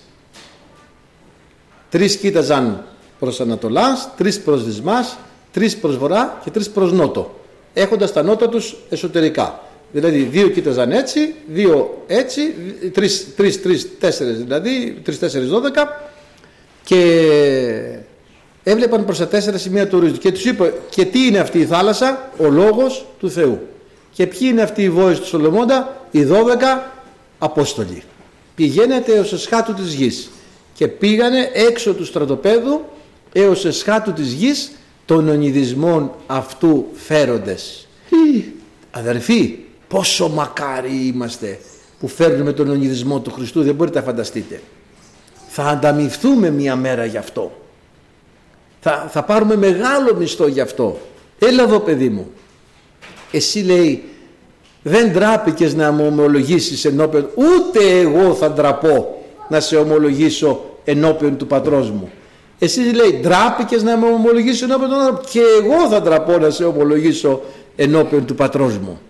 Τρεις κοίταζαν προς Ανατολάς, τρεις προς Δυσμάς, τρεις προς Βορρά και τρεις προς Νότο. Έχοντας τα νότα τους εσωτερικά. Δηλαδή δύο κοίταζαν έτσι, δύο έτσι τρεις, τρεις, τρεις τέσσερις δηλαδή τρεις, τέσσερις, δώδεκα. Και έβλεπαν προς τα τέσσερα σημεία του ορίζοντα και τους είπε και τι είναι αυτή η θάλασσα; Ο λόγος του Θεού και ποιοι είναι αυτοί οι βόες του Σολομώντα; Οι δώδεκα Απόστολοι. Πηγαίνετε έως εσχάτου της γης. Και πήγανε έξω του στρατοπέδου έως εσχάτου της γης των ονειδισμών αυτού φέροντες. Αδερφοί πόσο μακάρι είμαστε που φέρνουμε τον ονειδισμό του Χριστού δεν μπορείτε να φανταστείτε. Θα ανταμυφθούμε μια μέρα γι' αυτό. Θα, θα πάρουμε μεγάλο μισθό γι' αυτό. Έλα εδώ παιδί μου. Εσύ λέει δεν τράπηκες να μου ομολογήσεις ενώπιον ούτε εγώ θα ντραπώ να σε ομολογήσω ενώπιον του πατρός μου. Εσύ λέει ντράπηκες να με ομολογήσεις ενώπιον του άνθρωπου και εγώ θα ντραπώ να σε ομολογήσω ενώπιον του πατρός μου.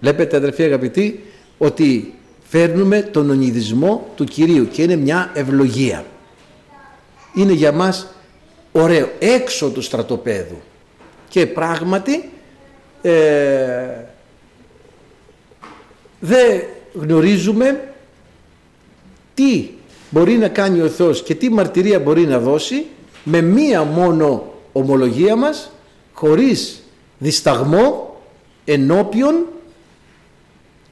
Βλέπετε αδερφοί αγαπητοί ότι φέρνουμε τον ονειδισμό του Κυρίου και είναι μια ευλογία. Είναι για μας ωραίο έξω του στρατοπέδου. Και πράγματι ε, δεν γνωρίζουμε τι μπορεί να κάνει ο Θεός και τι μαρτυρία μπορεί να δώσει με μία μόνο ομολογία μας χωρίς δισταγμό ενώπιον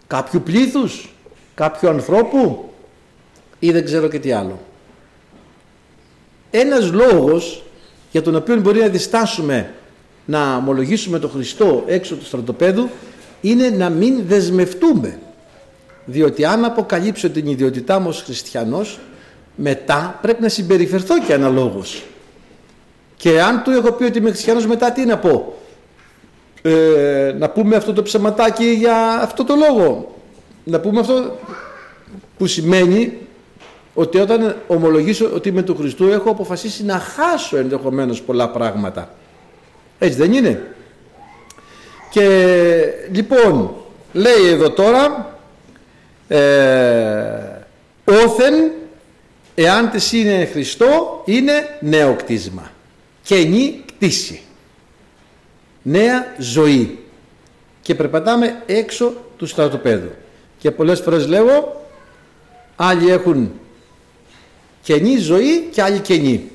κάποιου πλήθους, κάποιου ανθρώπου ή δεν ξέρω και τι άλλο. Ένας λόγος για τον οποίο μπορεί να διστάσουμε να ομολογήσουμε τον Χριστό έξω του στρατοπέδου είναι να μην δεσμευτούμε διότι αν αποκαλύψω την ιδιότητά μου ως χριστιανός μετά πρέπει να συμπεριφερθώ και αναλόγως. Και αν του έχω πει ότι είμαι χριστιανός μετά τι να πω; Ε, να πούμε αυτό το ψεματάκι για αυτό το λόγο. Να πούμε αυτό που σημαίνει ότι όταν ομολογήσω ότι είμαι του Χριστού έχω αποφασίσει να χάσω ενδεχομένως πολλά πράγματα. Έτσι δεν είναι; Και λοιπόν λέει εδώ τώρα ε, όθεν εάν της είναι Χριστό είναι νέο κτίσμα. Καινή κτίση. Νέα ζωή. Και περπατάμε έξω του στρατοπέδου. Και πολλές φορές λέω άλλοι έχουν καινή ζωή και άλλοι καινή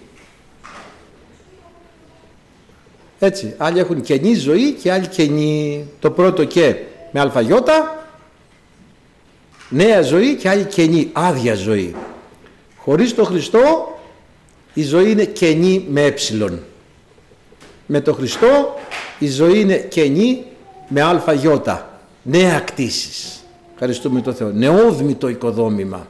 έτσι άλλοι έχουν καινή ζωή και άλλοι καινή το πρώτο και με αλφαγιώτα νέα ζωή και άλλη καινή άδεια ζωή. Χωρίς το Χριστό η ζωή είναι καινή με ε. Με το Χριστό η ζωή είναι καινή με αλφαγιώτα νέα κτίσεις ευχαριστούμε το Θεό. Νεόδμητο οικοδόμημα.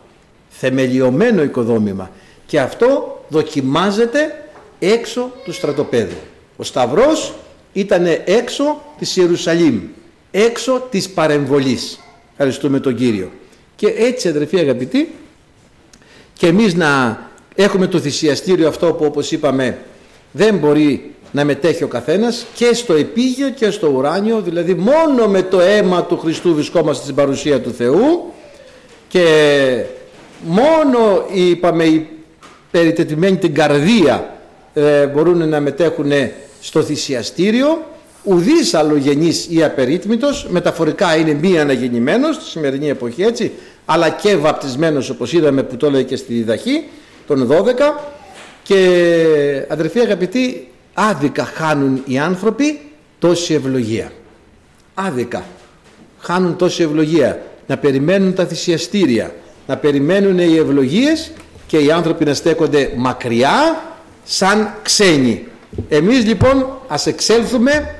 Θεμελιωμένο οικοδόμημα. Και αυτό δοκιμάζεται έξω του στρατοπέδου. Ο Σταυρός ήταν έξω της Ιερουσαλήμ. Έξω της παρεμβολής. Ευχαριστούμε τον Κύριο και έτσι αδερφοί αγαπητοί και εμείς να έχουμε το θυσιαστήριο αυτό που όπως είπαμε δεν μπορεί να μετέχει ο καθένας και στο επίγειο και στο ουράνιο δηλαδή μόνο με το αίμα του Χριστού βρισκόμαστε στην παρουσία του Θεού και μόνο είπαμε οι περιτετημένοι την καρδία ε, μπορούν να μετέχουν στο θυσιαστήριο ουδής αλλογενής ή απερίτμητος μεταφορικά είναι μη αναγεννημένος στη σημερινή εποχή έτσι αλλά και βαπτισμένος όπως είδαμε που το λέει και στη διδαχή των 12 και αδερφοί αγαπητοί άδικα χάνουν οι άνθρωποι τόση ευλογία. Άδικα. Χάνουν τόση ευλογία. Να περιμένουν τα θυσιαστήρια. Να περιμένουν οι ευλογίες και οι άνθρωποι να στέκονται μακριά σαν ξένοι. Εμείς λοιπόν ας εξέλθουμε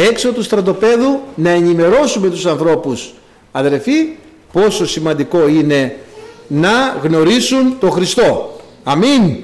έξω του στρατοπέδου να ενημερώσουμε τους ανθρώπους αδερφοί πόσο σημαντικό είναι να γνωρίσουν τον Χριστό. Αμήν.